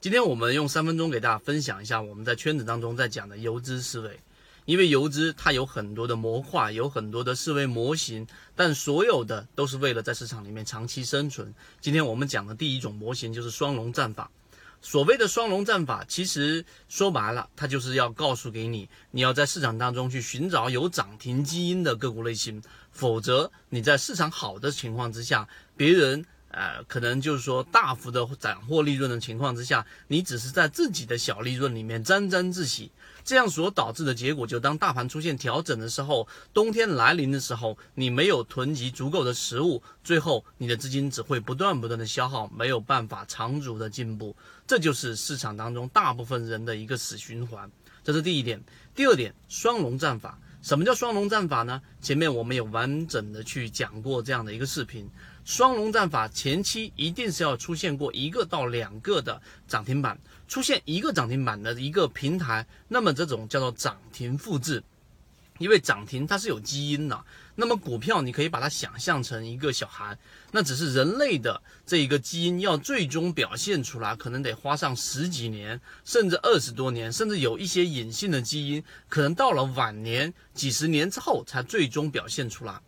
今天我们用三分钟给大家分享一下我们在圈子当中在讲的游资思维，因为游资它有很多的模块，有很多的思维模型，但所有的都是为了在市场里面长期生存。今天我们讲的第一种模型就是双龙战法。所谓的双龙战法，其实说白了，它就是要告诉给你，你要在市场当中去寻找有涨停基因的个股类型，否则你在市场好的情况之下，别人。呃，可能就是说大幅的斩获利润的情况之下，你只是在自己的小利润里面沾沾自喜，这样所导致的结果，就当大盘出现调整的时候，冬天来临的时候，你没有囤积足够的食物，最后你的资金只会不断不断的消耗，没有办法长足的进步，这就是市场当中大部分人的一个死循环。这是第一点。第二点，双龙战法。什么叫双龙战法呢？前面我们有完整的去讲过这样的一个视频。双龙战法前期一定是要出现过一个到两个的涨停板，出现一个涨停板的一个平台，那么这种叫做涨停复制。因为涨停它是有基因的，那么股票你可以把它想象成一个小孩，那只是人类的这一个基因要最终表现出来，可能得花上十几年，甚至二十多年，甚至有一些隐性的基因，可能到了晚年几十年之后才最终表现出来。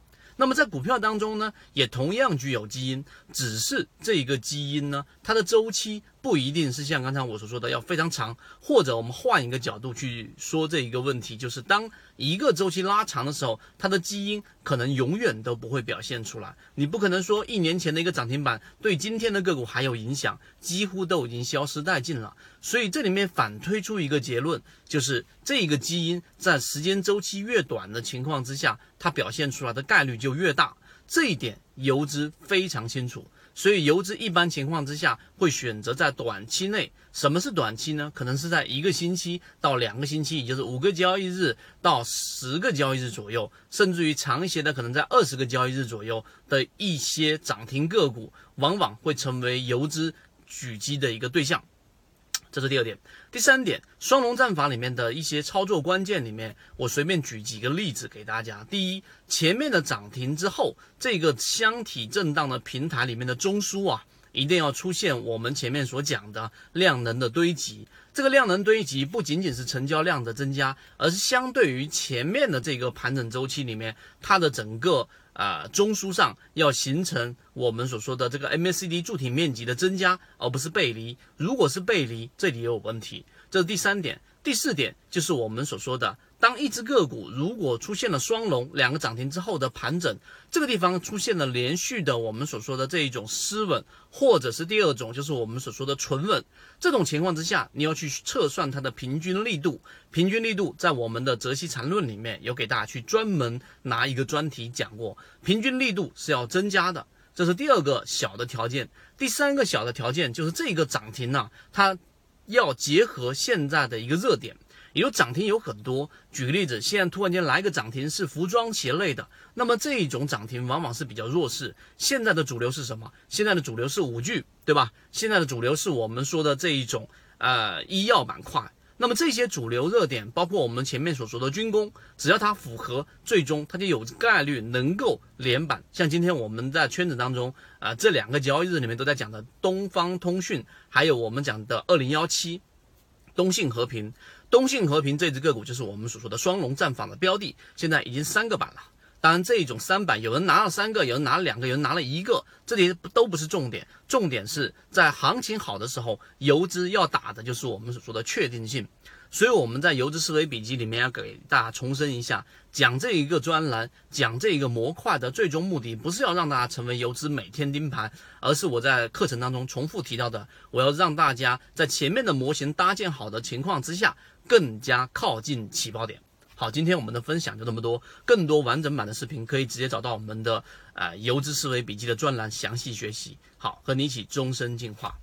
那么在股票当中呢，也同样具有基因，只是这一个基因呢，它的周期不一定是像刚才我所说的要非常长，或者我们换一个角度去说这一个问题，就是当一个周期拉长的时候，它的基因可能永远都不会表现出来。你不可能说一年前的一个涨停板对今天的个股还有影响，几乎都已经消失殆尽了。所以这里面反推出一个结论，就是这一个基因在时间周期越短的情况之下，它表现出来的概率就越大。这一点游资非常清楚，所以游资一般情况之下会选择在短期内。什么是短期呢？可能是在一个星期到两个星期，也就是五个交易日到十个交易日左右，甚至于长一些的，可能在二十个交易日左右的一些涨停个股，往往会成为游资狙击的一个对象。这是第二点，第三点，双龙战法里面的一些操作关键里面，我随便举几个例子给大家。第一，前面的涨停之后，这个箱体震荡的平台里面的中枢啊，一定要出现我们前面所讲的量能的堆积。这个量能堆积不仅仅是成交量的增加，而是相对于前面的这个盘整周期里面，它的整个。啊，中枢上要形成我们所说的这个 MACD 柱体面积的增加，而不是背离。如果是背离，这里也有问题。这是第三点。第四点就是我们所说的，当一只个股如果出现了双龙两个涨停之后的盘整，这个地方出现了连续的我们所说的这一种失稳，或者是第二种就是我们所说的纯稳，这种情况之下，你要去测算它的平均力度。平均力度在我们的泽西缠论里面有给大家去专门拿一个专题讲过，平均力度是要增加的，这是第二个小的条件。第三个小的条件就是这个涨停呢，它。要结合现在的一个热点，有涨停有很多。举个例子，现在突然间来个涨停是服装鞋类的，那么这一种涨停往往是比较弱势。现在的主流是什么？现在的主流是五 G，对吧？现在的主流是我们说的这一种呃医药板块。那么这些主流热点，包括我们前面所说的军工，只要它符合，最终它就有概率能够连板。像今天我们在圈子当中啊，这两个交易日里面都在讲的东方通讯，还有我们讲的二零幺七，东信和平，东信和平这只个股就是我们所说的双龙战法的标的，现在已经三个板了。当然，这一种三板，有人拿了三个，有人拿了两个，有人拿了一个，这里都不是重点。重点是在行情好的时候，游资要打的就是我们所说的确定性。所以我们在游资思维笔记里面要给大家重申一下，讲这一个专栏，讲这一个模块的最终目的，不是要让大家成为游资每天盯盘，而是我在课程当中重复提到的，我要让大家在前面的模型搭建好的情况之下，更加靠近起爆点。好，今天我们的分享就这么多。更多完整版的视频可以直接找到我们的呃游资思维笔记的专栏详细学习。好，和你一起终身进化。